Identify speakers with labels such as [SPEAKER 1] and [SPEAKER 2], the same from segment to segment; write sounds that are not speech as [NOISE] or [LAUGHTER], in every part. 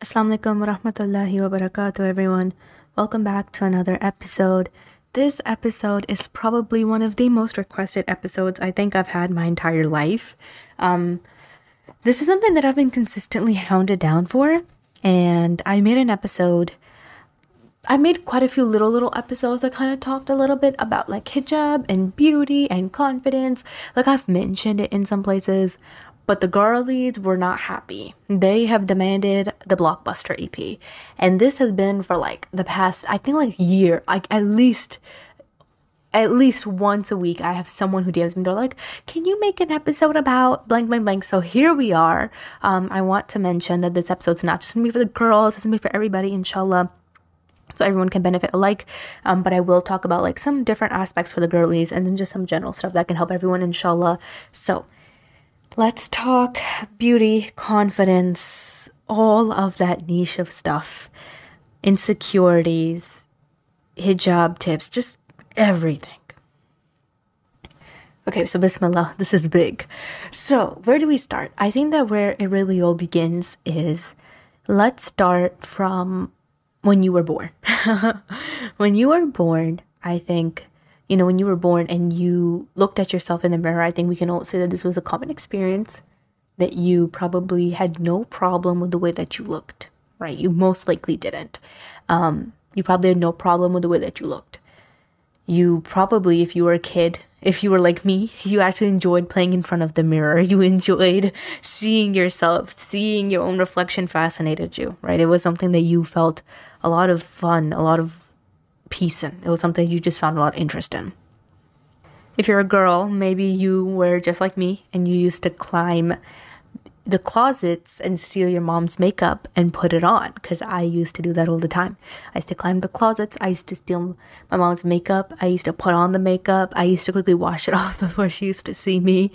[SPEAKER 1] Assalamu alaikum warahmatullahi wabarakatuh, everyone. Welcome back to another episode. This episode is probably one of the most requested episodes I think I've had my entire life. Um, this is something that I've been consistently hounded down for, and I made an episode. I made quite a few little, little episodes that kind of talked a little bit about like hijab and beauty and confidence. Like I've mentioned it in some places, but the girlies were not happy. They have demanded the blockbuster EP. And this has been for like the past, I think like year, like at least at least once a week I have someone who DMs me. They're like, "Can you make an episode about blank blank blank?" So here we are. Um, I want to mention that this episode's not just gonna be for the girls; it's gonna be for everybody, inshallah. So everyone can benefit alike. Um, but I will talk about like some different aspects for the girlies and then just some general stuff that can help everyone, inshallah. So Let's talk beauty, confidence, all of that niche of stuff, insecurities, hijab tips, just everything. Okay, so Bismillah, [LAUGHS] this is big. So, where do we start? I think that where it really all begins is let's start from when you were born. [LAUGHS] when you were born, I think you know, when you were born and you looked at yourself in the mirror, I think we can all say that this was a common experience, that you probably had no problem with the way that you looked, right? You most likely didn't. Um, you probably had no problem with the way that you looked. You probably, if you were a kid, if you were like me, you actually enjoyed playing in front of the mirror. [LAUGHS] You enjoyed seeing yourself, seeing your own reflection fascinated you, right? It was something that you felt a lot of fun, a lot of peace in. It was something you just found a lot of interest in. If you're a girl, maybe you were just like me and you used to climb the closets and steal your mom's makeup and put it on because I used to do that all the time. I used to climb the closets, I used to steal my mom's makeup, I used to put on the makeup, I used to quickly wash it [LAUGHS] off before she used to see me.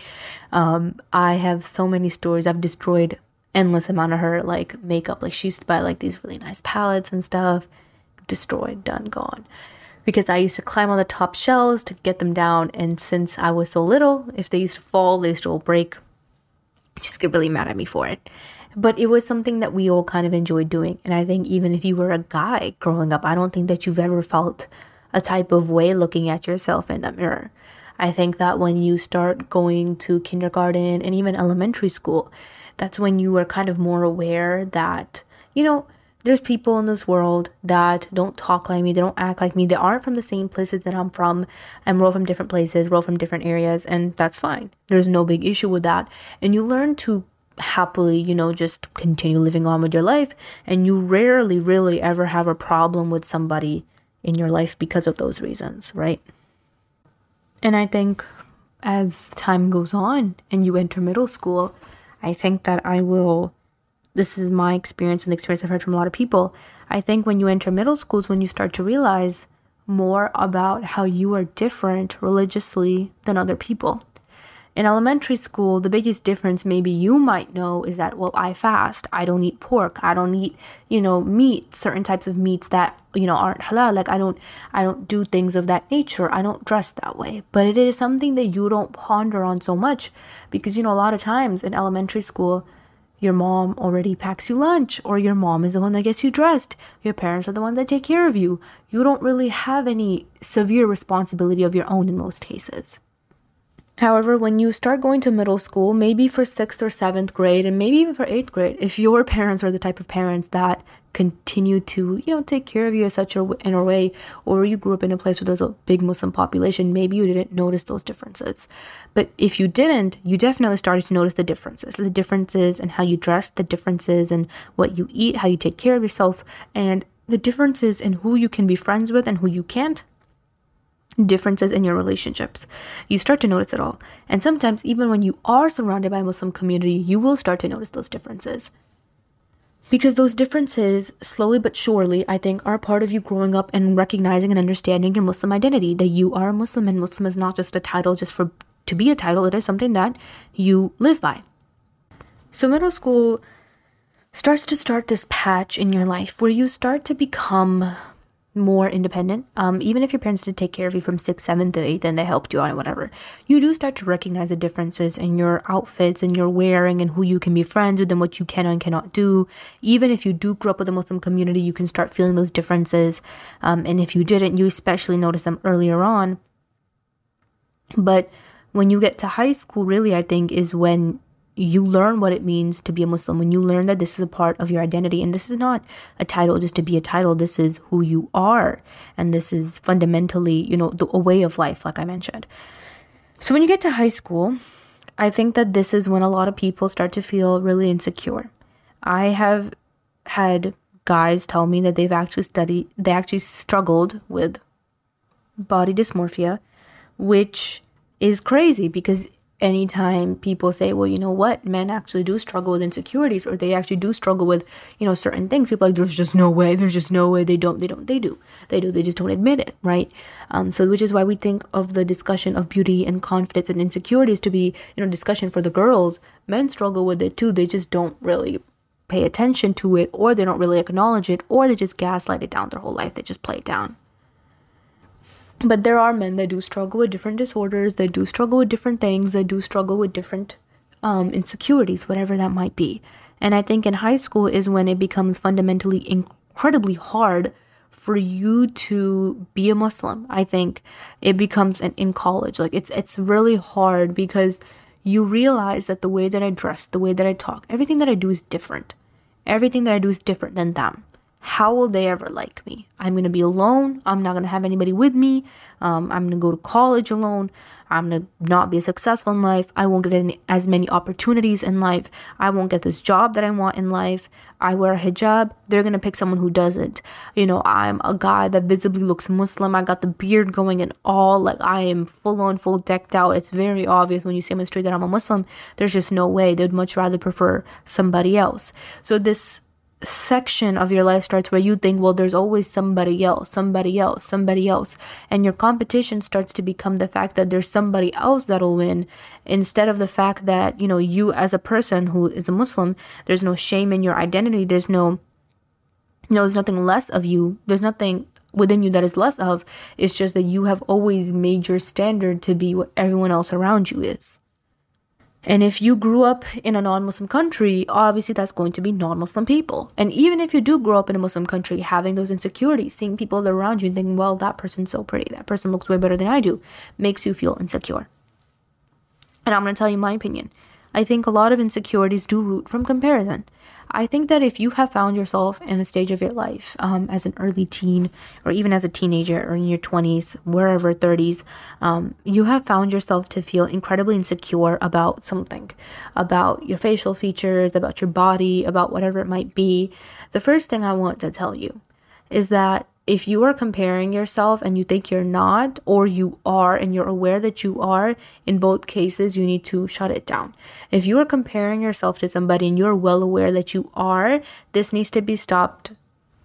[SPEAKER 1] Um, I have so many stories. I've destroyed endless amount of her like makeup. Like she used to buy like these really nice palettes and stuff destroyed, done, gone. Because I used to climb on the top shelves to get them down, and since I was so little, if they used to fall, they used to all break. Get really mad at me for it. But it was something that we all kind of enjoyed doing. And I think even if you were a guy growing up, I don't think that you've ever felt a type of way looking at yourself in that mirror. I think that when you start going to kindergarten and even elementary school, that's when you are kind of more aware that, you know, there's people in this world that don't talk like me, they don't act like me, they aren't from the same places that I'm from, we're all from different places, we're all from different areas, and that's fine. There's no big issue with that. And you learn to happily, you know, just continue living on with your life, and you rarely really ever have a problem with somebody in your life because of those reasons, right? And I think as time goes on and you enter middle school, I think that I will this is my experience and the experience I've heard from a lot of people. I think when you enter middle schools, when you start to realize more about how you are different religiously than other people. In elementary school, the biggest difference maybe you might know is that, well, I fast. I don't eat pork. I don't eat, you know, meat, certain types of meats that, you know, aren't halal. Like I don't I don't do things of that nature. I don't dress that way. But it is something that you don't ponder on so much because, you know, a lot of times in elementary school, your mom already packs you lunch, or your mom is the one that gets you dressed. Your parents are the ones that take care of you. You don't really have any severe responsibility of your own in most cases. However, when you start going to middle school, maybe for sixth or seventh grade, and maybe even for eighth grade, if your parents are the type of parents that continue to, you know, take care of you as such a, in a way, or you grew up in a place where there's a big Muslim population, maybe you didn't notice those differences. But if you didn't, you definitely started to notice the differences, the differences in how you dress, the differences in what you eat, how you take care of yourself, and the differences in who you can be friends with and who you can't differences in your relationships. You start to notice it all. And sometimes, even when you are surrounded by a Muslim community, you will start to notice those differences. Because those differences, slowly but surely, I think, are part of you growing up and recognizing and understanding your Muslim identity. That you are a Muslim and Muslim is not just a title just for to be a title, it is something that you live by. So, middle school starts to start this patch in your life where you start to become more independent. Um, even if your parents did take care of you from sixth, seventh, eighth, and they helped you and whatever, you do start to recognize the differences in your outfits and your wearing and who you can be friends with and what you can and cannot do. Even if you do grow up with a Muslim community, you can start feeling those differences. Um, and if you didn't, you especially notice them earlier on. But when you get to high school, really, I think is when you learn what it means to be a Muslim, when you learn that this is a part of your identity, and this is not a title just to be a title, this is who you are, and this is fundamentally, you know, the, a way of life, like I mentioned. So when you get to high school, I think that this is when a lot of people start to feel really insecure. I have had guys tell me that they've actually studied, they actually struggled with body dysmorphia, which is crazy because anytime people say, well, you know what, men actually do struggle with insecurities or they actually do struggle with, you know, certain things, people like, there's just no way, there's just no way. They don't, they don't, they do, they do, they just don't admit it, right? Um, so which is why we think of the discussion of beauty and confidence and insecurities to be, you know, discussion for the girls. Men struggle with it too, they just don't really pay attention to it or they don't really acknowledge it or they just gaslight it down their whole life, they just play it down but there are men that do struggle with different disorders they do struggle with different things they do struggle with different um, insecurities whatever that might be. And i think in high school is when it becomes fundamentally incredibly hard for you to be a muslim. I think it becomes an, in college. Like it's it's really hard because you realize that the way that i dress the way that i talk everything that i do is different. Everything that i do is different than them how will they ever like me? I'm going to be alone. I'm not going to have anybody with me. Um, I'm going to go to college alone. I'm going to not be successful in life. I won't get any, as many opportunities in life. I won't get this job that I want in life. I wear a hijab. They're going to pick someone who doesn't. You know, I'm a guy that visibly looks Muslim. I got the beard going and all. Like, I am full on, full decked out. It's very obvious when you see on the street that I'm a Muslim. There's just no way. They'd much rather prefer somebody else. So, this section of your life starts where you think, well, there's always somebody else, somebody else, somebody else. And your competition starts to become the fact that there's somebody else that'll win instead of the fact that, you know, you as a person who is a Muslim, there's no shame in your identity. There's no, you know, there's nothing less of you. There's nothing within you that is less of. It's just that you have always made your standard to be what everyone else around you is. And if you grew up in a non Muslim country, obviously that's going to be non Muslim people. And even if you do grow up in a Muslim country, having those insecurities, seeing people around you and thinking, well, that person's so pretty, that person looks way better than I do, makes you feel insecure. And I'm going to tell you my opinion. I think a lot of insecurities do root from comparison. I think that if you have found yourself in a stage of your life um, as an early teen or even as a teenager or in your 20s, wherever 30s, um, you have found yourself to feel incredibly insecure about something, about your facial features, about your body, about whatever it might be, the first thing I want to tell you is that if you are comparing yourself and you think you're not, or you are and you're aware that you are, in both cases, you need to shut it down. If you are comparing yourself to somebody and you're well aware that you are, this needs to be stopped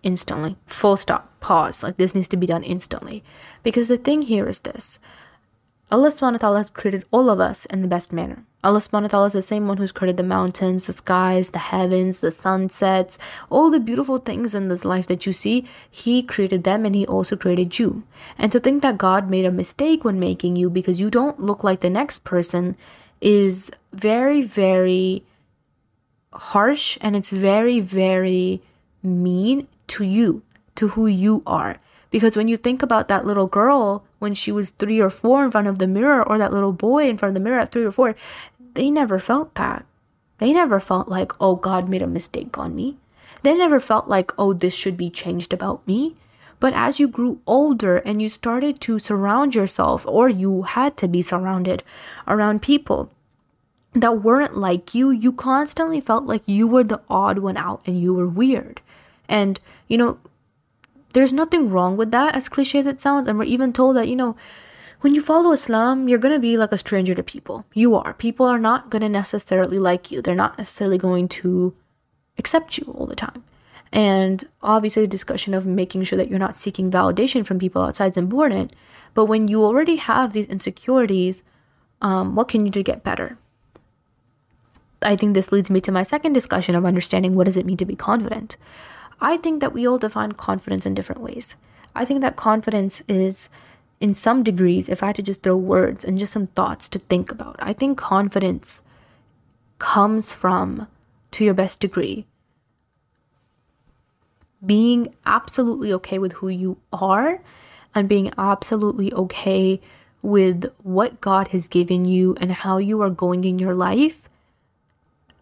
[SPEAKER 1] instantly. Full stop. Pause. Like this needs to be done instantly. Because the thing here is this Allah subhanahu wa ta'ala has created all of us in the best manner. Allah subhanahu wa ta'ala is the same one who's created the mountains, the skies, the heavens, the sunsets, all the beautiful things in this life that you see. He created them and He also created you. And to think that God made a mistake when making you because you don't look like the next person is very, very harsh and it's very, very mean to you, to who you are. Because when you think about that little girl when she was three or four in front of the mirror, or that little boy in front of the mirror at three or four, they never felt that. They never felt like, oh, God made a mistake on me. They never felt like, oh, this should be changed about me. But as you grew older and you started to surround yourself, or you had to be surrounded around people that weren't like you, you constantly felt like you were the odd one out and you were weird. And, you know, there's nothing wrong with that, as cliche as it sounds. And we're even told that, you know, when you follow Islam, you're going to be like a stranger to people. You are. People are not going to necessarily like you, they're not necessarily going to accept you all the time. And obviously, the discussion of making sure that you're not seeking validation from people outside is important. But when you already have these insecurities, um, what can you do to get better? I think this leads me to my second discussion of understanding what does it mean to be confident. I think that we all define confidence in different ways. I think that confidence is, in some degrees, if I had to just throw words and just some thoughts to think about, I think confidence comes from, to your best degree, being absolutely okay with who you are and being absolutely okay with what God has given you and how you are going in your life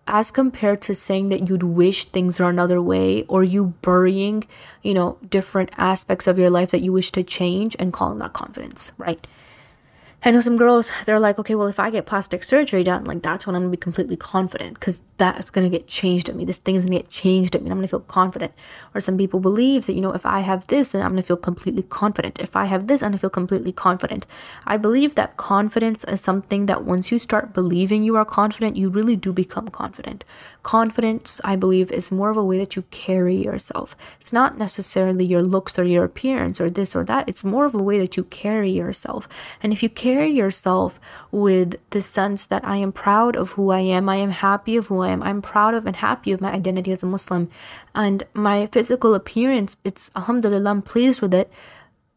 [SPEAKER 1] as compared to saying that you'd wish things are another way or you burying, you know, different aspects of your life that you wish to change and calling that confidence, right? I know some girls, they're like, okay, well, if I get plastic surgery done, like that's when I'm gonna be completely confident because that's gonna get changed at me. This thing is gonna get changed at me I'm gonna feel confident. Or some people believe that, you know, if I have this, then I'm gonna feel completely confident. If I have this, I'm gonna feel completely confident. I believe that confidence is something that once you start believing you are confident, you really do become confident. Confidence, I believe, is more of a way that you carry yourself. It's not necessarily your looks or your appearance or this or that. It's more of a way that you carry yourself. And if you carry yourself with the sense that I am proud of who I am, I am happy of who I am, I'm proud of and happy of my identity as a Muslim, and my physical appearance, it's alhamdulillah, I'm pleased with it,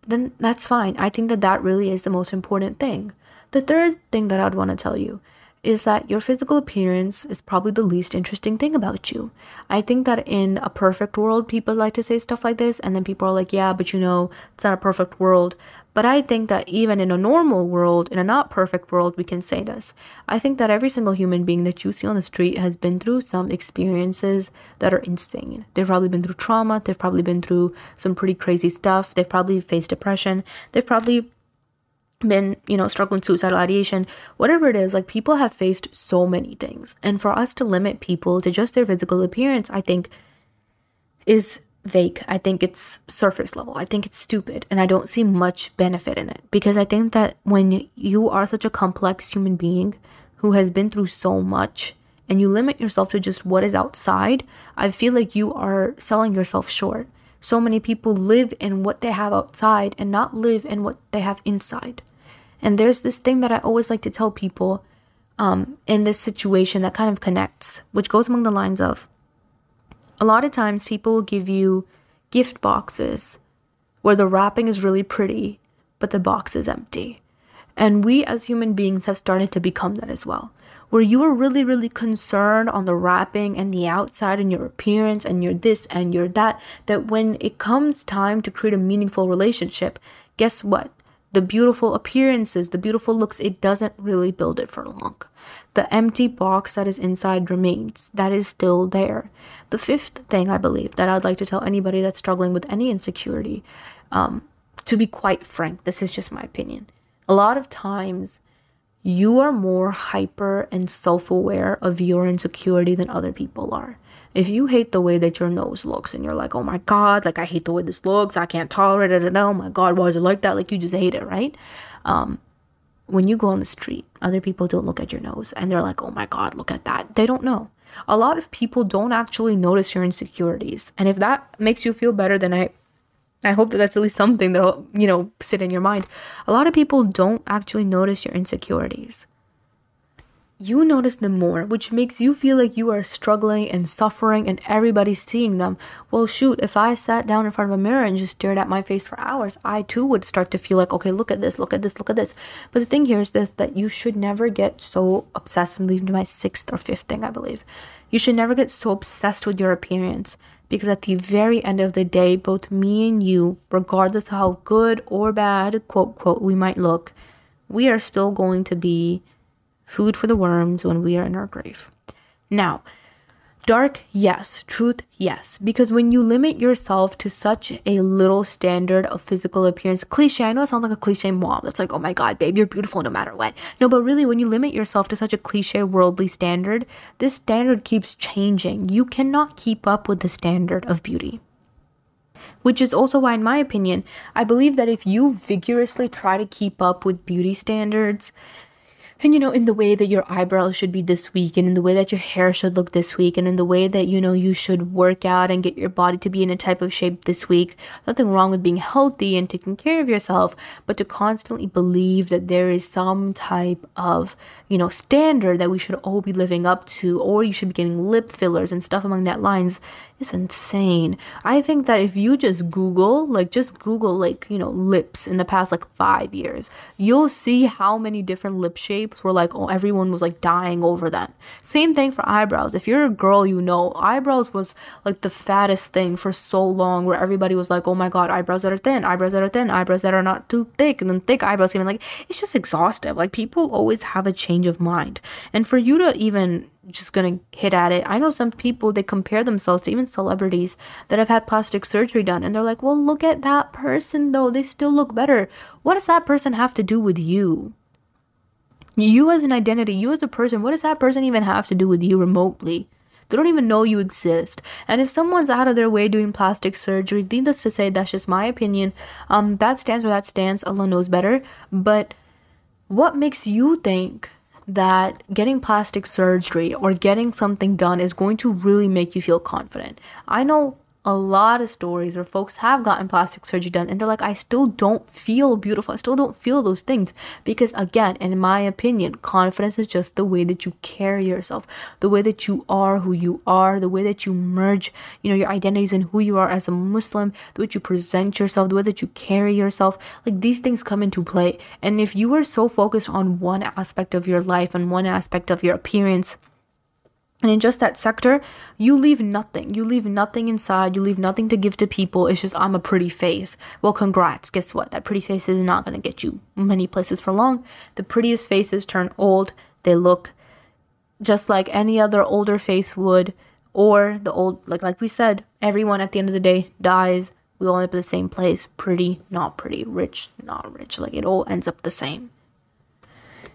[SPEAKER 1] then that's fine. I think that that really is the most important thing. The third thing that I'd want to tell you is that your physical appearance is probably the least interesting thing about you. I think that in a perfect world, people like to say stuff like this, and then people are like, yeah, but you know, it's not a perfect world. But I think that even in a normal world, in a not perfect world, we can say this. I think that every single human being that you see on the street has been through some experiences that are insane. They've probably been through trauma, they've probably been through some pretty crazy stuff, they've probably faced depression, they've probably been, you know, struggling suicidal ideation, whatever it is, like people have faced so many things. And for us to limit people to just their physical appearance, I think is vague. I think it's surface level. I think it's stupid. And I don't see much benefit in it because I think that when you are such a complex human being who has been through so much and you limit yourself to just what is outside, I feel like you are selling yourself short. So many people live in what they have outside and not live in what they have inside. And there's this thing that I always like to tell people um, in this situation that kind of connects, which goes among the lines of a lot of times people will give you gift boxes where the wrapping is really pretty, but the box is empty. And we as human beings have started to become that as well. Where you are really, really concerned on the wrapping and the outside and your appearance and your this and your that, that when it comes time to create a meaningful relationship, guess what? The beautiful appearances, the beautiful looks, it doesn't really build it for long. The empty box that is inside remains. That is still there. The fifth thing I believe that I'd like to tell anybody that's struggling with any insecurity, um, to be quite frank, this is just my opinion. A lot of times, you are more hyper and self aware of your insecurity than other people are. If you hate the way that your nose looks and you're like, oh my God, like I hate the way this looks, I can't tolerate it, oh my God, why is it like that? Like you just hate it, right? Um, when you go on the street, other people don't look at your nose and they're like, oh my God, look at that. They don't know. A lot of people don't actually notice your insecurities. And if that makes you feel better, then I I hope that that's at least something that'll, you know, sit in your mind. A lot of people don't actually notice your insecurities you notice them more, which makes you feel like you are struggling and suffering and everybody's seeing them. Well, shoot, if I sat down in front of a mirror and just stared at my face for hours, I too would start to feel like, okay, look at this, look at this, look at this. But the thing here is this that you should never get so obsessed. I'm leaving to my sixth or fifth thing, I believe. You should never get so obsessed with your appearance because at the very end of the day, both me and you, regardless how good or bad, quote, quote, we might look, we are still going to be food for the worms when we are in our grave. Now, dark, yes. Truth, yes. Because when you limit yourself to such a little standard of physical appearance, cliche, I know it sounds like a cliche mom that's like, oh my god, babe, you're beautiful no matter what. No, but really, when you limit yourself to such a cliche worldly standard, this standard keeps changing. You cannot keep up with the standard of beauty which is also why, in my opinion, I believe that if you vigorously try to keep up with beauty standards, and you know in the way that your eyebrows should be this week and in the way that your hair should look this week and in the way that you know you should work out and get your body to be in a type of shape this week nothing wrong with being healthy and taking care of yourself but to constantly believe that there is some type of you know standard that we should all be living up to or you should be getting lip fillers and stuff along that lines is insane. I think that if you just google like just google like you know lips in the past like five years you'll see how many different lip shapes were like oh everyone was like dying over them same thing for eyebrows if you're a girl you know eyebrows was like the fattest thing for so long where everybody was like oh my god eyebrows that are thin eyebrows that are thin eyebrows that are not too thick and then thick eyebrows even like it's just exhaustive like people always have a change of mind and for you to even just gonna hit at it. I know some people they compare themselves to even celebrities that have had plastic surgery done and they're like, well, look at that person though, they still look better. What does that person have to do with you? You as an identity, you as a person, what does that person even have to do with you remotely? They don't even know you exist. And if someone's out of their way doing plastic surgery, needless to say, that's just my opinion. Um, that stands where that stands. Allah knows better. But what makes you think that getting plastic surgery or getting something done is going to really make you feel confident. I know a lot of stories where folks have gotten plastic surgery done and they're like, I still don't feel beautiful. I still don't feel those things. Because, again, in my opinion, confidence is just the way that you carry yourself, the way that you are who you are, the way that you merge, you know, your identities and who you are as a Muslim, the way that you present yourself, the way that you carry yourself. Like these things come into play. And if you are so focused on one aspect of your life and one aspect of your appearance, and in just that sector, you leave nothing. You leave nothing inside. You leave nothing to give to people. It's just, I'm a pretty face. Well, congrats. Guess what? That pretty face is not going to get you many places for long. The prettiest faces turn old. They look just like any other older face would. Or the old, like, like we said, everyone at the end of the day dies. We all end up at the same place. Pretty, not pretty. Rich, not rich. Like, it all ends up the same.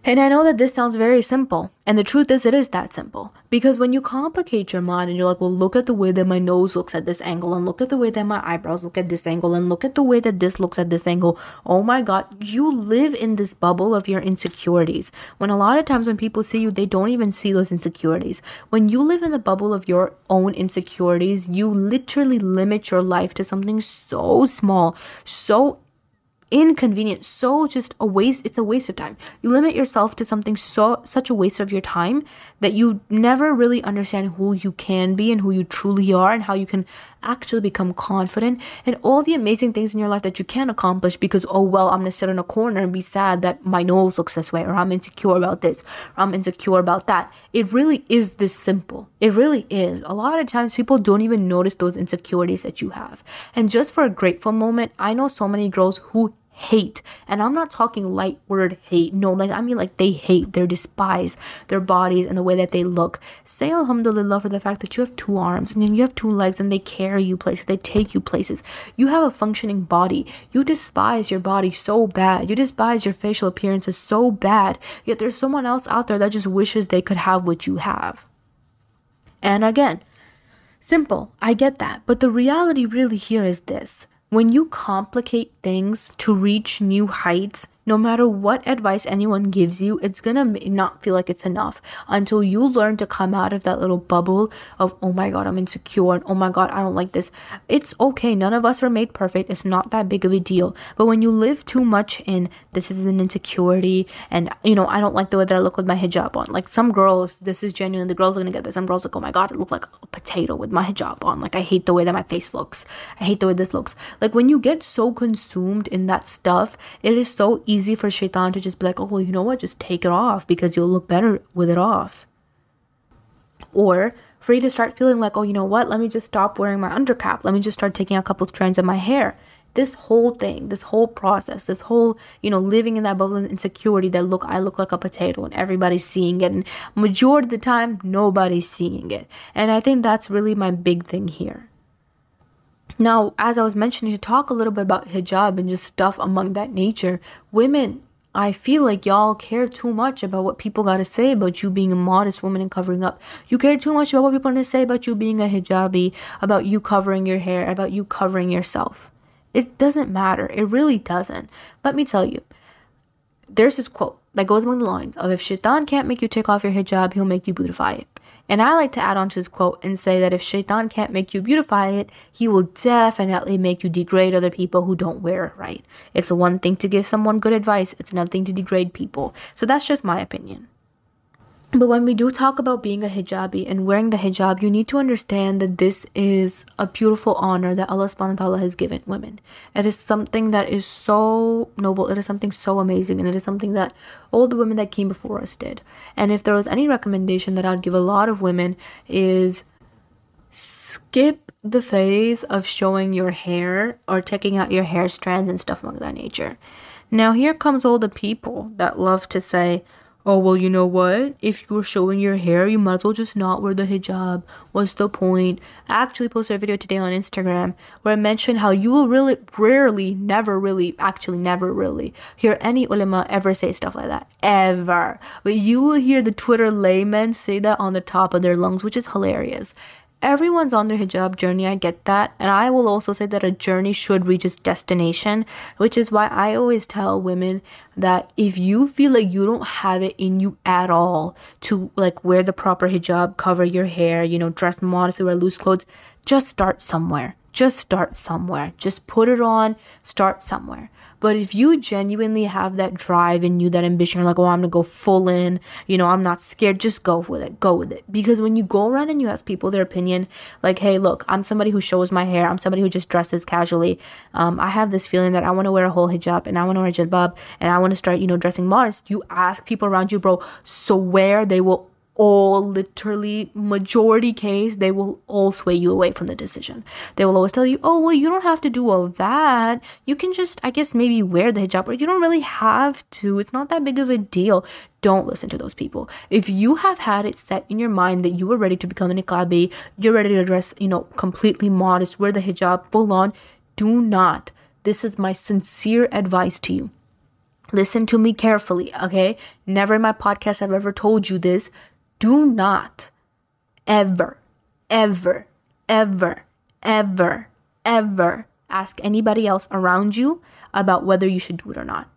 [SPEAKER 1] And I know that this sounds very simple. And the truth is, it is that simple. Because when you complicate your mind and you're like, well, look at the way that my nose looks at this angle, and look at the way that my eyebrows look at this angle, and look at the way that this looks at this angle. Oh my God, you live in this bubble of your insecurities. When a lot of times when people see you, they don't even see those insecurities. When you live in the bubble of your own insecurities, you literally limit your life to something so small, so inconvenient so just a waste it's a waste of time. You limit yourself to something so such a waste of your time that you never really understand who you can be and who you truly are and how you can actually become confident and all the amazing things in your life that you can accomplish because oh well i'm gonna sit in a corner and be sad that my nose looks this way or i'm insecure about this or i'm insecure about that. It really is this simple. It really is. A lot of times people don't even notice those insecurities that you have. And just for a grateful moment i know so many girls who hate. And I'm not talking light word hate. No, like I mean like they hate, they despise their bodies and the way that they look. Say alhamdulillah for the fact that you have two arms and you have two legs and they carry you places, they take you places. You have a functioning body. You despise your body so bad. You despise your facial appearances so bad. Yet there's someone else out there that just wishes they could have what you have. And again, simple. I get that. But the reality really here is this when you complicate things to reach new heights, no matter what advice anyone gives you, it's gonna not feel like it's enough until you learn to come out of that little bubble of, oh my god, I'm insecure, and oh my god, I don't like this. It's okay, none of us are made perfect, it's not that big of a deal. But when you live too much in this is an insecurity, and you know, I don't like the way that I look with my hijab on. Like some girls, this is genuine, the girls are gonna get this. Some girls like, oh my god, I look like a potato with my hijab on. Like I hate the way that my face looks, I hate the way this looks. Like when you get so consumed in that stuff, it is so easy easy for shaitan to just be like, oh, well, you know what? Just take it off because you'll look better with it off. Or for you to start feeling like, oh, you know what? Let me just stop wearing my undercap. Let me just start taking a couple strands of my hair. This whole thing, this whole process, this whole, you know, living in that bubble of insecurity that look, I look like a potato and everybody's seeing it. And majority of the time, nobody's seeing it. And I think that's really my big thing here. Now, as I was mentioning, to talk a little bit about hijab and just stuff among that nature, women, I feel like y'all care too much about what people got to say about you being a modest woman and covering up. You care too much about what people are going to say about you being a hijabi, about you covering your hair, about you covering yourself. It doesn't matter. It really doesn't. Let me tell you. There's this quote that goes along the lines of if shaitan can't make you take off your hijab, he'll make you beautify it. And I like to add on to this quote and say that if shaitan can't make you beautify it, he will definitely make you degrade other people who don't wear it right. It's one thing to give someone good advice, it's another thing to degrade people. So that's just my opinion. But when we do talk about being a hijabi and wearing the hijab, you need to understand that this is a beautiful honor that Allah subhanahu wa ta'ala has given women. It is something that is so noble, it is something so amazing, and it is something that all the women that came before us did. And if there was any recommendation that I'd give a lot of women is skip the phase of showing your hair or checking out your hair strands and stuff like that nature. Now here comes all the people that love to say, oh well you know what? If you're showing your hair you might as well just not wear the hijab. What's the point? I actually posted a video today on instagram where i mentioned how you will really rarely never really actually never really hear any ulama ever say stuff like that. Ever. But you will hear the twitter laymen say that on the top of their lungs which is hilarious everyone's on their hijab journey. I get that. And I will also say that a journey should reach its destination, which is why I always tell women that if you feel like you don't have it in you at all to like wear the proper hijab, cover your hair, you know, dress modestly, wear loose clothes, just start somewhere. Just start somewhere. Just put it on, start somewhere. But if you genuinely have that drive in you, that ambition, like, oh, I'm gonna go full in, you know, I'm not scared, just go with it, go with it. Because when you go around and you ask people their opinion, like, hey, look, I'm somebody who shows my hair, I'm somebody who just dresses casually. Um, I have this feeling that I wanna wear a whole hijab and I wanna wear a jilbab and I wanna start, you know, dressing modest. You ask people around you, bro, swear they will all literally majority case they will all sway you away from the decision. They will always tell you oh well you don't have to do all that. You can just i guess maybe wear the hijab or you don't really have to. It's not that big of a deal. Don't listen to those people. If you have had it set in your mind that you are ready to become an niqabi you're ready to dress you know completely modest wear the hijab full on do not. This is my sincere advice to you. Listen to me carefully, okay? Never in my podcast have ever told you this do not ever, ever, ever, ever, ever ask anybody else around you about whether you should do it or not.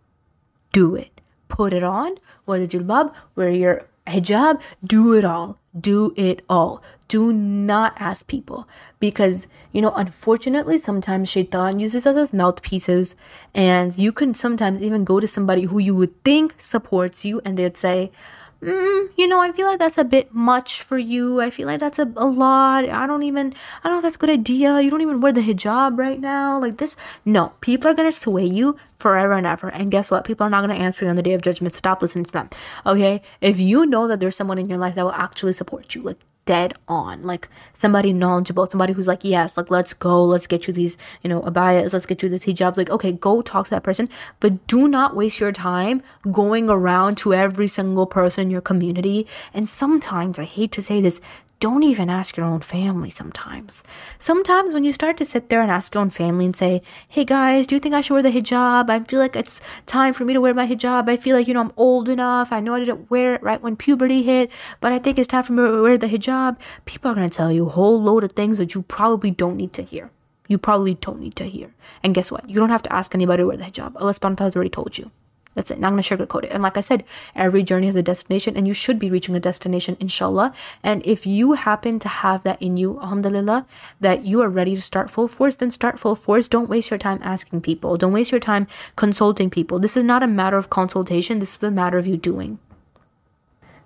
[SPEAKER 1] Do it. Put it on, wear the jilbab, wear your hijab, do it all. Do it all. Do not ask people because, you know, unfortunately, sometimes shaitan uses us as mouthpieces, and you can sometimes even go to somebody who you would think supports you and they'd say, mm, you know, I feel like that's a bit much for you. I feel like that's a, a lot. I don't even, I don't know if that's a good idea. You don't even wear the hijab right now. Like this. No, people are going to sway you forever and ever. And guess what? People are not going to answer you on the day of judgment. Stop listening to them. Okay? If you know that there's someone in your life that will actually support you, like dead on. Like somebody knowledgeable somebody who's like yes like let's go let's get you these you know abayas let's get you this hijab like okay go talk to that person but do not waste your time going around to every single person in your community. And sometimes i hate to say this don't even ask your own family sometimes. Sometimes when you start to sit there and ask your own family and say, hey guys, do you think I should wear the hijab? I feel like it's time for me to wear my hijab. I feel like, you know, I'm old enough. I know I didn't wear it right when puberty hit, but I think it's time for me to wear the hijab. People are going to tell you a whole load of things that you probably don't need to hear. You probably don't need to hear. And guess what? You don't have to ask anybody to wear the hijab. Allah has already told you. That's it. Not gonna sugarcoat it. And like I said, every journey has a destination and you should be reaching a destination, inshallah. And if you happen to have that in you, alhamdulillah, that you are ready to start full force, then start full force. Don't waste your time asking people. Don't waste your time consulting people. This is not a matter of consultation, this is a matter of you doing.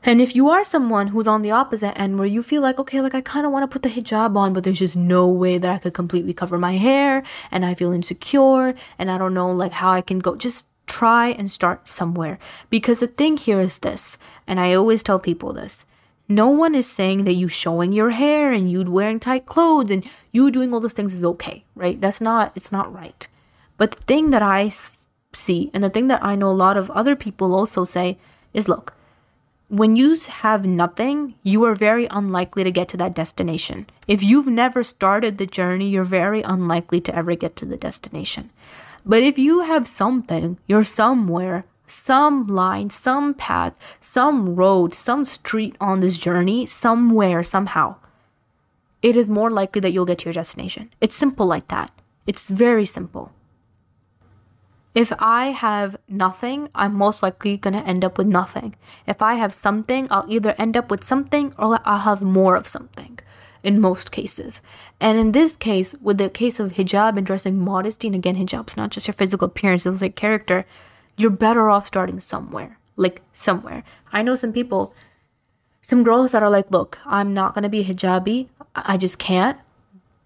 [SPEAKER 1] And if you are someone who's on the opposite end where you feel like, okay, like I kind of want to put the hijab on, but there's just no way that I could completely cover my hair and I feel insecure and I don't know like how I can go, just try and start somewhere. Because the thing here is this, and I always tell people this no one is saying that you showing your hair and you wearing tight clothes and you doing all those things is okay, right? That's not, it's not right. But the thing that I see, and the thing that I know a lot of other people also say, is look, when you have nothing, you are very unlikely to get to that destination. If you've never started the journey, you're very unlikely to ever get to the destination. But if you have something, you're somewhere, some line, some path, some road, some street on this journey, somewhere, somehow, it is more likely that you'll get to your destination. It's simple like that. It's very simple. If I have nothing, I'm most likely going to end up with nothing. If I have something, I'll either end up with something or I'll have more of something in most cases. And in this case, with the case of hijab and dressing modesty, and again, hijab's not just your physical appearance, it's like character, you're better off starting somewhere. Like somewhere. I know some people, some girls that are like, look, I'm not gonna be hijabi. I just can't.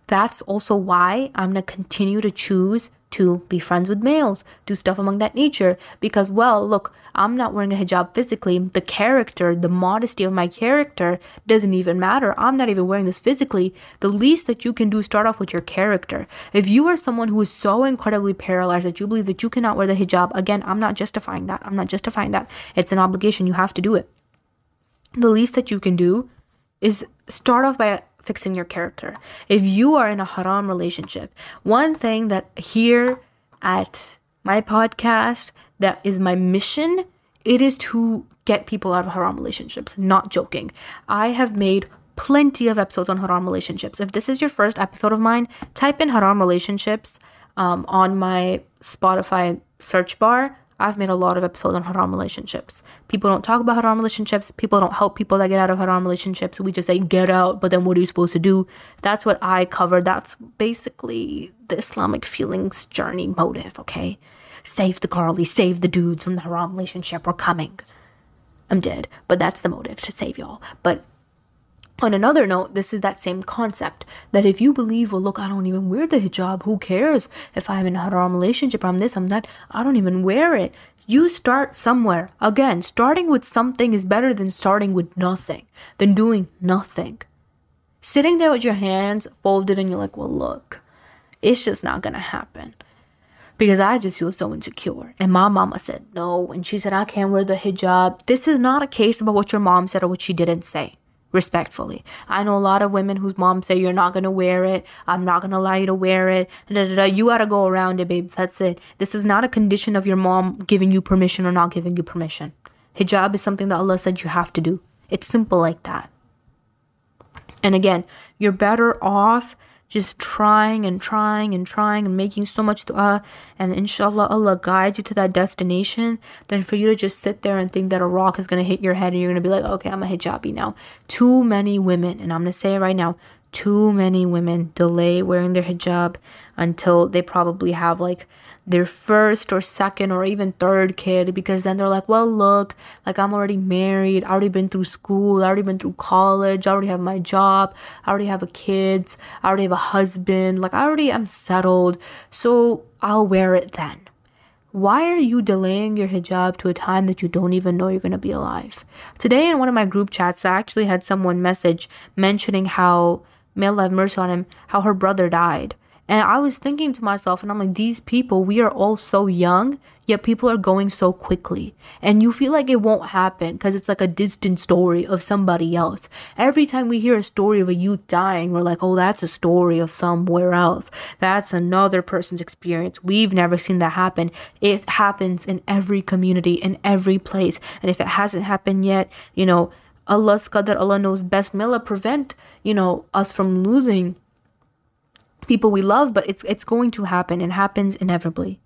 [SPEAKER 1] That's also why I'm gonna continue to choose to be friends with males, do stuff among that nature. Because, well, look, I'm not wearing a hijab physically. The character, the modesty of my character doesn't even matter. I'm not even wearing this physically. The least that you can do start off with your character. If you are someone who is so incredibly paralyzed that you believe that you cannot wear the hijab, again, I'm not justifying that. I'm not justifying that. It's an obligation. You have to do it. The least that you can do is start off by fixing your character. If you are in a haram relationship, one thing that here at my podcast that is my mission, it is to get people out of haram relationships. Not joking. I have made plenty of episodes on haram relationships. If this is your first episode of mine, type in haram relationships um, on my Spotify search bar. I've made a lot of episodes on haram relationships. People don't talk about haram relationships. People don't help people that get out of haram relationships. We just say get out, but then what are you supposed to do? That's what I cover. That's basically the Islamic feelings journey motive, okay? Save the girlies, save the dudes from the haram relationship. We're coming. I'm dead, but that's the motive to save y'all. But on another note, this is that same concept that if you believe, well, look, I don't even wear the hijab, who cares if I'm in a haram relationship, I'm this, I'm that, I don't even wear it. You start somewhere. Again, starting with something is better than starting with nothing, than doing nothing. Sitting there with your hands folded and you're like, well, look, it's just not gonna happen. Because I just feel so insecure. And my mama said no. And she said, I can't wear the hijab. This is not a case about what your mom said or what she didn't say respectfully. I know a lot of women whose moms say you're not gonna wear it. I'm not gonna allow you to wear it. Da, da, da. You gotta go around it, babes. That's it. This is not a condition of your mom giving you permission or not giving you permission. Hijab is something that Allah said you have to do. It's simple like that. And again, you're better off just trying and trying and trying and making so much dua uh, and inshallah Allah guides you to that destination than for you to just sit there and think that a rock is going to hit your head and you're going to be like okay I'm a hijabi now. Too many women and I'm going to say it right now too many women delay wearing their hijab until they probably have like their first or second or even third kid because then they're like, well, look, like I'm already married, I already been through school, I already been through college, I already have my job, I already have a kids, I already have a husband, like I already am settled, so I'll wear it then. Why are you delaying your hijab to a time that you don't even know you're going to be alive? Today, in one of my group chats, I actually had someone message mentioning how, may Allah have mercy on him, how her brother died. And I was thinking to myself, and I'm like, these people, we are all so young, yet people are going so quickly. And you feel like it won't happen because it's like a distant story of somebody else. Every time we hear a story of a youth dying, we're like, oh, that's a story of somewhere else. That's another person's experience. We've never seen that happen. It happens in every community, in every place. And if it hasn't happened yet, you know, Allah's qadr, Allah knows best. May Allah prevent, you know, us from losing people we love, but it's it's going to happen and happens inevitably.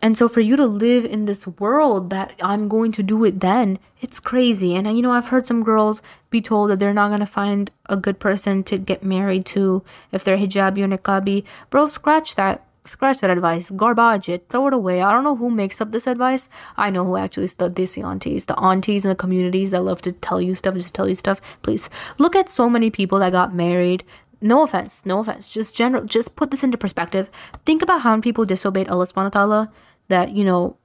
[SPEAKER 1] And so for you to live in this world that I'm going to do it then, it's crazy. And uh, you know, I've heard some girls be told that they're not going to find a good person to get married to if they're hijabi or niqabi. Bro, scratch that. Scratch that advice. Garbage it. Throw it away. I don't know who makes up this advice. I know who actually is the desi aunties. The aunties in the communities that love to tell you stuff, just tell you stuff. Please look at so many people that got married no offense, no offense, just general, just put this into perspective. Think about how many people disobeyed Allah subhanahu wa ta'ala that, you know,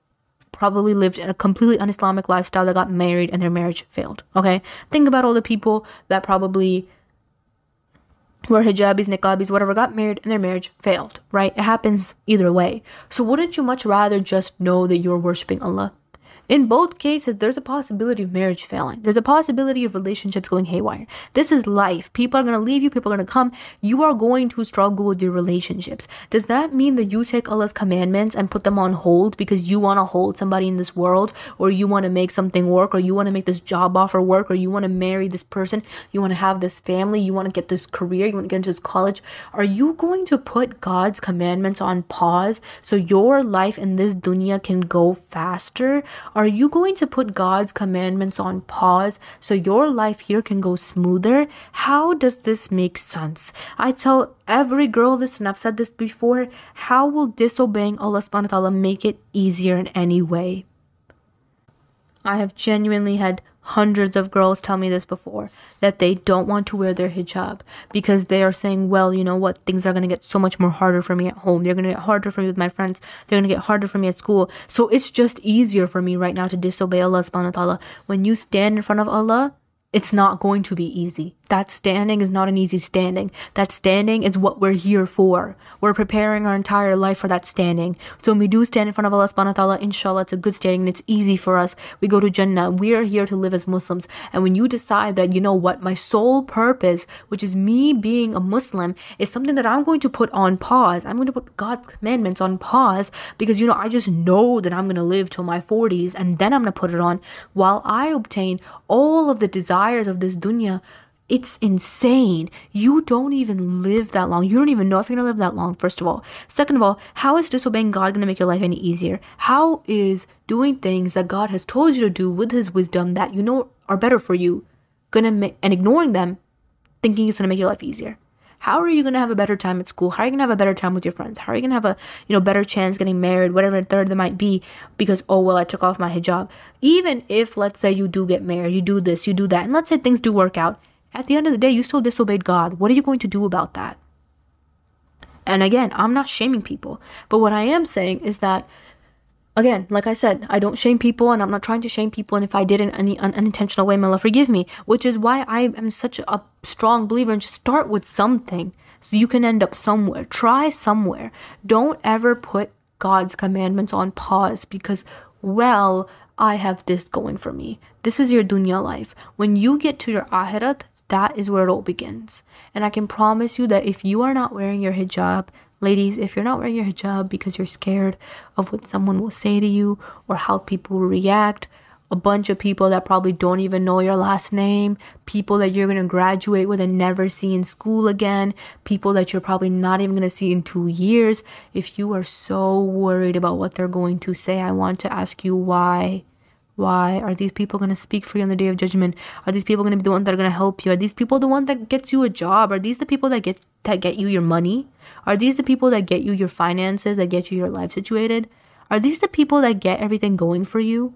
[SPEAKER 1] probably lived in a completely un-Islamic lifestyle that got married and their marriage failed. Okay? Think about all the people that probably were hijabis, niqabis, whatever, got married and their marriage failed, right? It happens either way. So wouldn't you much rather just know that you're worshiping Allah? In both cases, there's a possibility of marriage failing. There's a possibility of relationships going haywire. This is life. People are going to leave you, people are going to come. You are going to struggle with your relationships. Does that mean that you take Allah's commandments and put them on hold because you want to hold somebody in this world or you want to make something work or you want to make this job offer work or you want to marry this person, you want to have this family, you want to get this career, you want to get into this college? Are you going to put God's commandments on pause so your life in this dunya can go faster? Are you going to put God's commandments on pause so your life here can go smoother? How does this make sense? I tell every girl this, and I've said this before how will disobeying Allah subhanahu wa ta'ala make it easier in any way? I have genuinely had hundreds of girls tell me this before that they don't want to wear their hijab because they are saying, well, you know what, things are going to get so much more harder for me at home. They're going to get harder for me with my friends. They're going to get harder for me at school. So it's just easier for me right now to disobey Allah subhanahu wa ta'ala. When you stand in front of Allah, it's not going to be easy. That standing is not an easy standing. That standing is what we're here for. We're preparing our entire life for that standing. So when we do stand in front of Allah subhanahu wa ta'ala, inshallah, it's a good standing and it's easy for us. We go to Jannah. We are here to live as Muslims. And when you decide that, you know what, my sole purpose, which is me being a Muslim, is something that I'm going to put on pause. I'm going to put God's commandments on pause because, you know, I just know that I'm going to live till my 40s and then I'm going to put it on while I obtain all of the desires of this dunya it's insane. You don't even live that long. You don't even know if you're gonna live that long, first of all. Second of all, how is disobeying God gonna make your life any easier? How is doing things that God has told you to do with His wisdom that you know are better for you gonna make, and ignoring them, thinking it's gonna make your life easier? How are you gonna have a better time at school? How are you gonna have a better time with your friends? How are you gonna have a you know better chance getting married, whatever third that might be, because oh well I took off my hijab. Even if let's say you do get married, you do this, you do that, and let's say things do work out at the end of the day, you still disobeyed God. What are you going to do about that? And again, I'm not shaming people. But what I am saying is that, again, like I said, I don't shame people and I'm not trying to shame people. And if I did in any un- unintentional way, Allah forgive me. Which is why I am such a strong believer and just start with something so you can end up somewhere. Try somewhere. Don't ever put God's commandments on pause because, well, I have this going for me. This is your dunya life. When you get to your akhirat, that is where it all begins. And I can promise you that if you are not wearing your hijab, ladies, if you're not wearing your hijab because you're scared of what someone will say to you or how people will react, a bunch of people that probably don't even know your last name, people that you're to graduate with and never see in school again, people that you're probably not even to see in two years. If you are so worried about what they're going to say, I want to ask you why. Why are these people going to speak for you on the day of judgment? Are these people going to be the ones that are going to help you? Are these people the ones that gets you a job? Are these the people that get that get you your money? Are these the people that get you your finances, that get you your life situated? Are these the people that get everything going for you?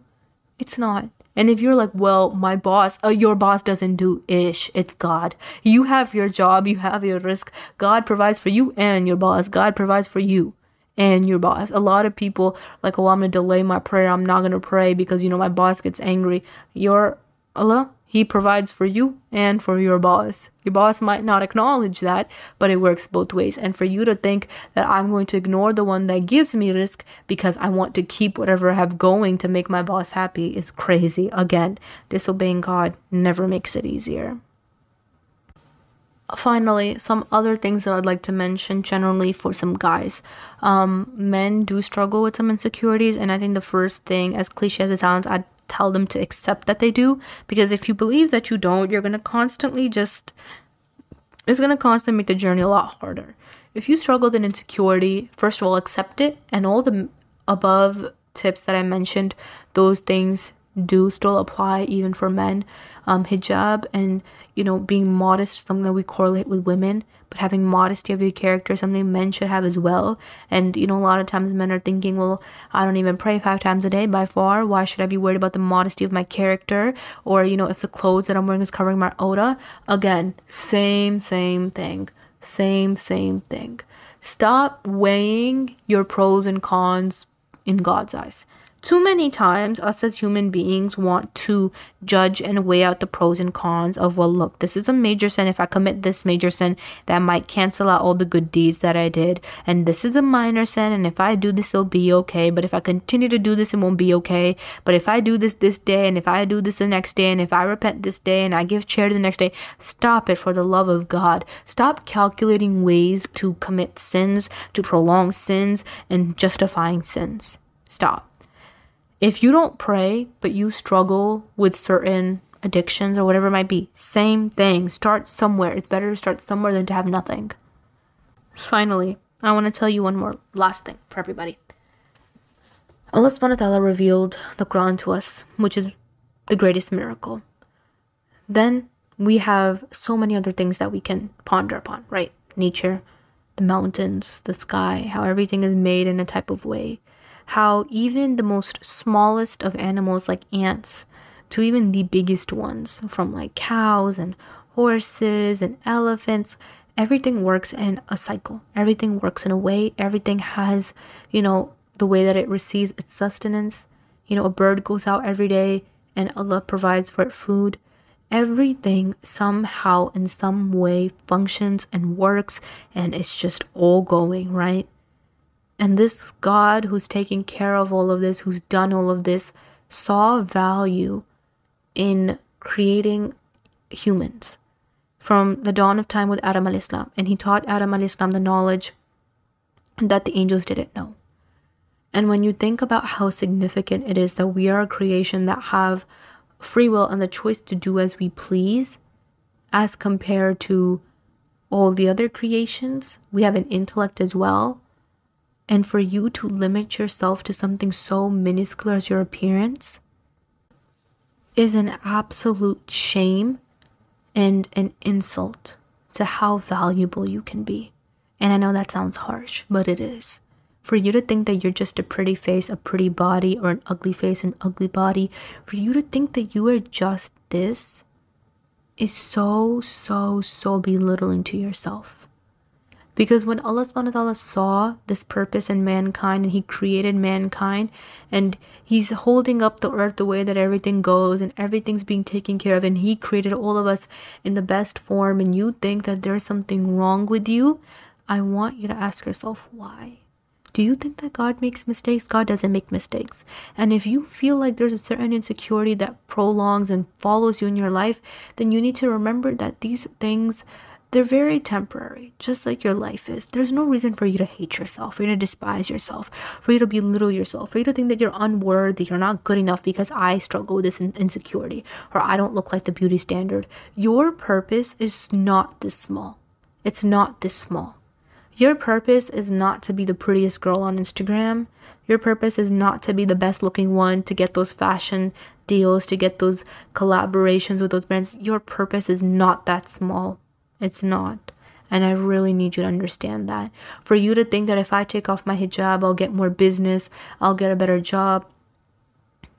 [SPEAKER 1] It's not. And if you're like, well, my boss, uh, your boss doesn't do ish, it's God. You have your job, you have your rizq. God provides for you and your boss. God provides for you and your boss. A lot of people like, oh, I'm gonna delay my prayer. I'm not gonna pray because you know my boss gets angry. Your Allah, He provides for you and for your boss. Your boss might not acknowledge that, but it works both ways. And for you to think that I'm going to ignore the one that gives me rizq because I want to keep whatever I have going to make my boss happy is crazy. Again, disobeying God never makes it easier finally, some other things that I'd like to mention generally for some guys. Um, men do struggle with some insecurities, and I think the first thing, as cliche as it sounds, I'd tell them to accept that they do. Because if you believe that you don't, you're gonna constantly just it's gonna constantly make the journey a lot harder. If you struggle with an insecurity, first of all, accept it, and all the above tips that I mentioned, those things do still apply even for men. Um, hijab and you know being modest something that we correlate with women but having modesty of your character is something men should have as well. And you know a lot of times men are thinking well i don't even pray five times a day by far. Why should i be worried about the modesty of my character? Or you know if the clothes that i'm wearing is covering my awrah? Again same same thing. Same same thing. Stop weighing your pros and cons in god's eyes too many times, us as human beings want to judge and weigh out the pros and cons of, well, look, this is a major sin. If I commit this major sin, that might cancel out all the good deeds that I did. And this is a minor sin. And if I do this, it'll be okay. But if I continue to do this, it won't be okay. But if I do this this day, and if I do this the next day, and if I repent this day, and I give charity the next day, stop it for the love of God. Stop calculating ways to commit sins, to prolong sins, and justifying sins. Stop if you don't pray, but you struggle with certain addictions or whatever it might be, same thing. Start somewhere. It's better to start somewhere than to have nothing. Finally, I want to tell you one more last thing for everybody. Allah subhanahu wa ta'ala revealed the Quran to us, which is the greatest miracle. Then we have so many other things that we can ponder upon, right? Nature, the mountains, the sky, how everything is made in a type of way how even the most smallest of animals like ants to even the biggest ones from like cows and horses and elephants everything works in a cycle. Everything works in a way. Everything has you know the way that it receives its sustenance. You know a bird goes out every day and allah provides for it food. Everything somehow in some way functions and works and it's just all going right and this God who's taking care of all of this, who's done all of this, saw value in creating humans from the dawn of time with Adam alayhis salam. And he taught Adam alayhis salam the knowledge that the angels didn't know. And when you think about how significant it is that we are a creation that have free will and the choice to do as we please, as compared to all the other creations, we have an intellect as well and for you to limit yourself to something so minuscule as your appearance is an absolute shame and an insult to how valuable you can be. And I know that sounds harsh, but it is. For you to think that you're just a pretty face, a pretty body, or an ugly face, an ugly body, for you to think that you are just this is so, so, so belittling to yourself. Because when Allah subhanahu wa ta'ala saw this purpose in mankind and He created mankind and He's holding up the earth the way that everything goes and everything's being taken care of and He created all of us in the best form and you think that there's something wrong with you, I want you to ask yourself why. Do you think that God makes mistakes? God doesn't make mistakes. And if you feel like there's a certain insecurity that prolongs and follows you in your life, then you need to remember that these things they're very temporary, just like your life is. There's no reason for you to hate yourself, for you to despise yourself, for you to belittle yourself, for you to think that you're unworthy, you're not good enough because I struggle with this insecurity, or I don't look like the beauty standard. Your purpose is not this small. It's not this small. Your purpose is not to be the prettiest girl on Instagram. Your purpose is not to be the best looking one, to get those fashion deals, to get those collaborations with those brands. Your purpose is not that small. It's not. And I really need you to understand that. For you to think that if I take off my hijab, I'll get more business, I'll get a better job,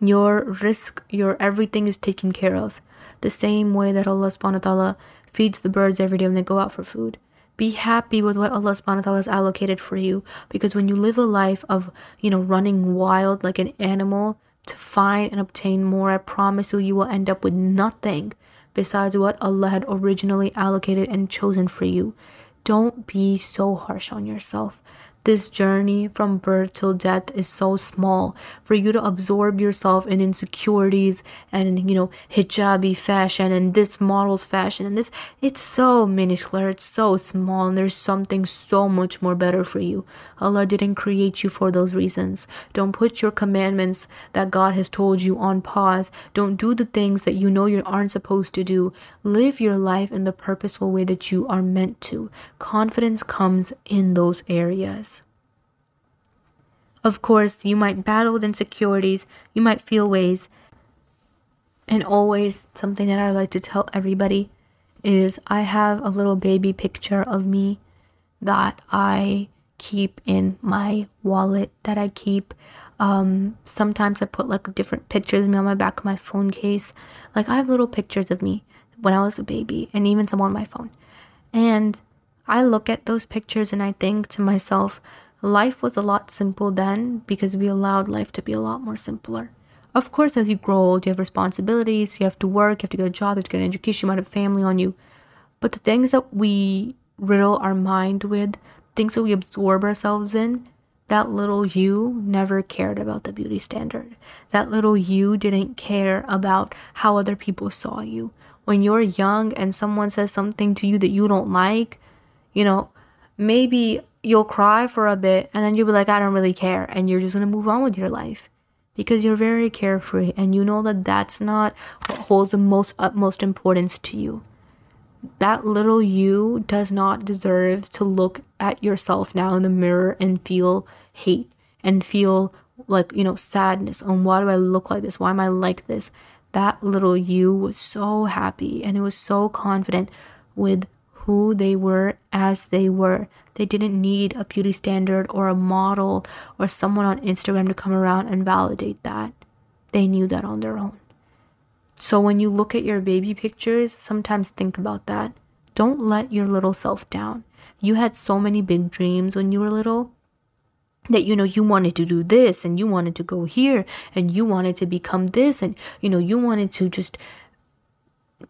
[SPEAKER 1] your rizq, your everything is taken care of. The same way that Allah subhanahu wa ta'ala feeds the birds every day when they go out for food. Be happy with what Allah subhanahu wa ta'ala has allocated for you. Because when you live a life of, you know, running wild like an animal to find and obtain more, I promise you, you will end up with nothing besides what Allah had originally allocated and chosen for you. Don't be so harsh on yourself. This journey from birth till death is so small for you to absorb yourself in insecurities and you know hijabi fashion and this model's fashion and this it's so minuscule it's so small and there's something so much more better for you. Allah didn't create you for those reasons. Don't put your commandments that god has told you on pause. Don't do the things that you know you aren't supposed to do. Live your life in the purposeful way that you are meant to. Confidence comes in those areas of course, you might battle with insecurities, you might feel ways. And always, something that I like to tell everybody is I have a little baby picture of me that I keep in my wallet, that I keep. Um, sometimes I put like different pictures of me on my back of my phone case. Like I have little pictures of me when I was a baby and even some on my phone. And I look at those pictures and I think to myself, life was a lot simple then because we allowed life to be a lot more simpler. Of course, as you grow old, you have responsibilities, you have to work, you have to get a job, you have to get an education, you might have family on you. But the things that we riddle our mind with, things that we absorb ourselves in, that little you never cared about the beauty standard. That little you didn't care about how other people saw you. When you're young and someone says something to you that you don't like, you know, maybe you'll cry for a bit and then you'll be like, I don't really care. And you're just going to move on with your life because you're very carefree and you know that that's not what holds the most utmost importance to you. That little you does not deserve to look at yourself now in the mirror and feel hate and feel like, you know, sadness on why do I look like this? Why am I like this? That little you was so happy and it was so confident with who they were as they were. They didn't need a beauty standard or a model or someone on Instagram to come around and validate that. They knew that on their own. So when you look at your baby pictures, sometimes think about that. Don't let your little self down. You had so many big dreams when you were little that you know you wanted to do this and you wanted to go here and you wanted to become this and you know you wanted to just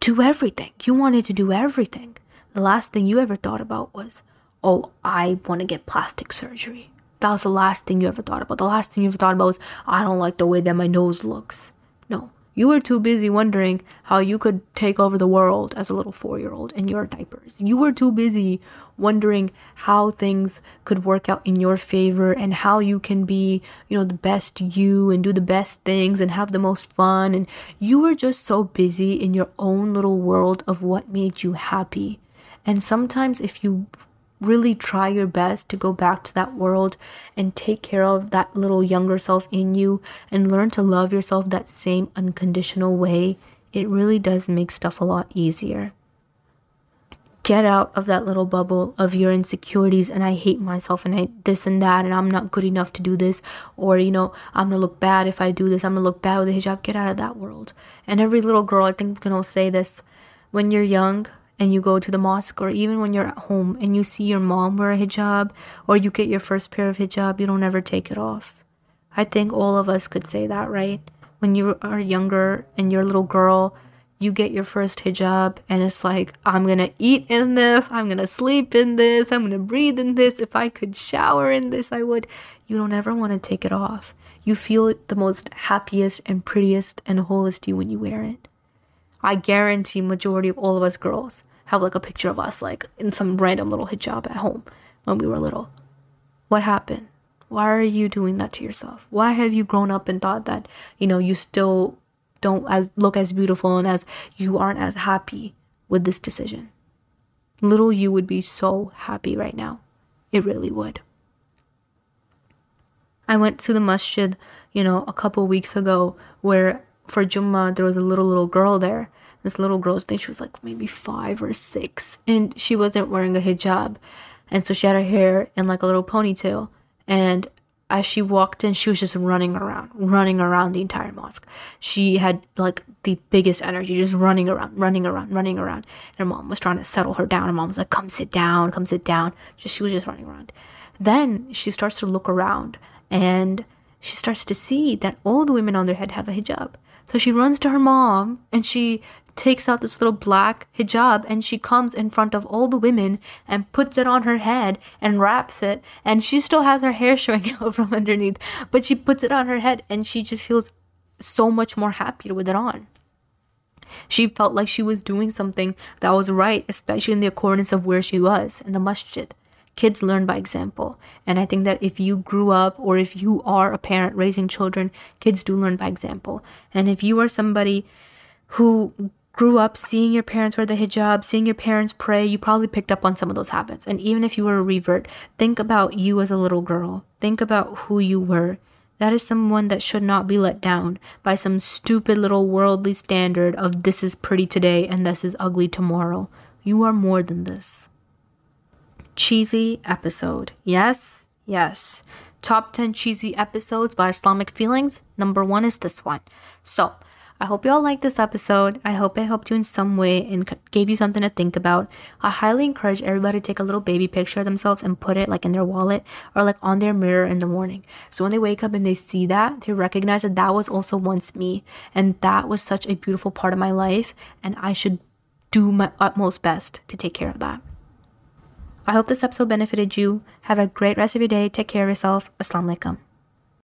[SPEAKER 1] do everything. You wanted to do everything the last thing you ever thought about was, oh, I want to get plastic surgery. That was the last thing you ever thought about. The last thing you ever thought about was, I don't like the way that my nose looks. No, you were too busy wondering how you could take over the world as a little four year old in your diapers. You were too busy wondering how things could work out in your favor and how you can be, you know, the best you and do the best things and have the most fun. And you were just so busy in your own little world of what made you happy and sometimes, if you really try your best to go back to that world and take care of that little younger self in you and learn to love yourself that same unconditional way, it really does make stuff a lot easier. Get out of that little bubble of your insecurities and I hate myself and I this and that and I'm not good enough to do this or you know I'm gonna look bad if I do this I'm gonna look bad with a hijab. Get out of that world. And every little girl, I think can all say this when you're young, and you go to the mosque or even when you're at home and you see your mom wear a hijab or you get your first pair of hijab, you don't ever take it off. I think all of us could say that, right? When you are younger and you're a little girl, you get your first hijab and it's like, I'm gonna eat in this, I'm gonna sleep in this, I'm gonna breathe in this. If I could shower in this, I would. You don't ever wanna take it off. You feel the most happiest and prettiest and wholest you when you wear it. I guarantee majority of all of us girls have like a picture of us like in some random little hijab at home when we were little. What happened? Why are you doing that to yourself? Why have you grown up and thought that, you know, you still don't as look as beautiful and as you aren't as happy with this decision? Little you would be so happy right now. It really would. I went to the masjid, you know, a couple weeks ago where for Jummah there was a little little girl there this little girl, I think she was like maybe five or six, and she wasn't wearing a hijab. And so she had her hair in like a little ponytail. And as she walked in, she was just running around, running around the entire mosque. She had like the biggest energy, just running around, running around, running around. And her mom was trying to settle her down. Her mom was like, come sit down, come sit down. Just she was just running around. Then she starts to look around and she starts to see that all the women on their head have a hijab. So she runs to her mom and she takes out this little black hijab and she comes in front of all the women and puts it on her head and wraps it. And she still has her hair [LAUGHS] showing out from underneath but she puts it on her head and she just feels so much more happier with it on. She felt like she was doing something that was right especially in the accordance of where she was in the masjid. Kids learn by example. And i think that if you grew up or if you are a parent raising children kids do learn by example. And if you are somebody who grew up seeing your parents wear the hijab, seeing your parents pray, you probably picked up on some of those habits. And even if you were a revert, think about you as a little girl. Think about who you were. That is someone that should not be let down by some stupid little worldly standard of this is pretty today and this is ugly tomorrow. You are more than this. Cheesy episode. Yes, yes. Top 10 cheesy episodes by Islamic feelings. Number one is this one. So, I hope you all liked this episode. I hope it helped you in some way and gave you something to think about. I highly encourage everybody to take a little baby picture of themselves and put it like in their wallet or like on their mirror in the morning. So when they wake up and they see that, they recognize that that was also once me and that was such a beautiful part of my life and I should do my utmost best to take care of that. I hope this episode benefited you. Have a great rest of your day. Take care of yourself. Assalamu alaikum.